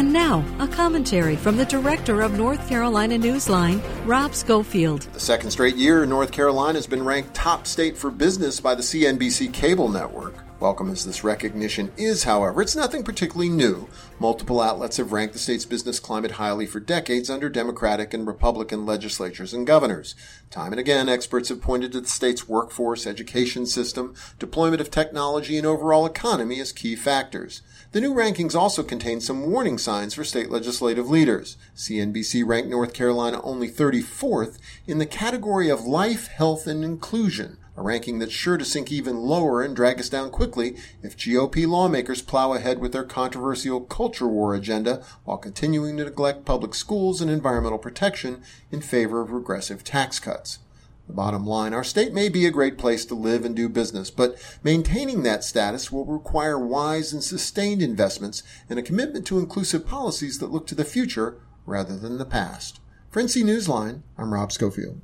And now, a commentary from the director of North Carolina Newsline, Rob Schofield. The second straight year, North Carolina has been ranked top state for business by the CNBC cable network. Welcome as this recognition is, however, it's nothing particularly new. Multiple outlets have ranked the state's business climate highly for decades under Democratic and Republican legislatures and governors. Time and again, experts have pointed to the state's workforce, education system, deployment of technology, and overall economy as key factors. The new rankings also contain some warning signs for state legislative leaders. CNBC ranked North Carolina only 34th in the category of life, health, and inclusion a ranking that's sure to sink even lower and drag us down quickly if GOP lawmakers plow ahead with their controversial culture war agenda while continuing to neglect public schools and environmental protection in favor of regressive tax cuts. The bottom line, our state may be a great place to live and do business, but maintaining that status will require wise and sustained investments and a commitment to inclusive policies that look to the future rather than the past. For NC Newsline, I'm Rob Schofield.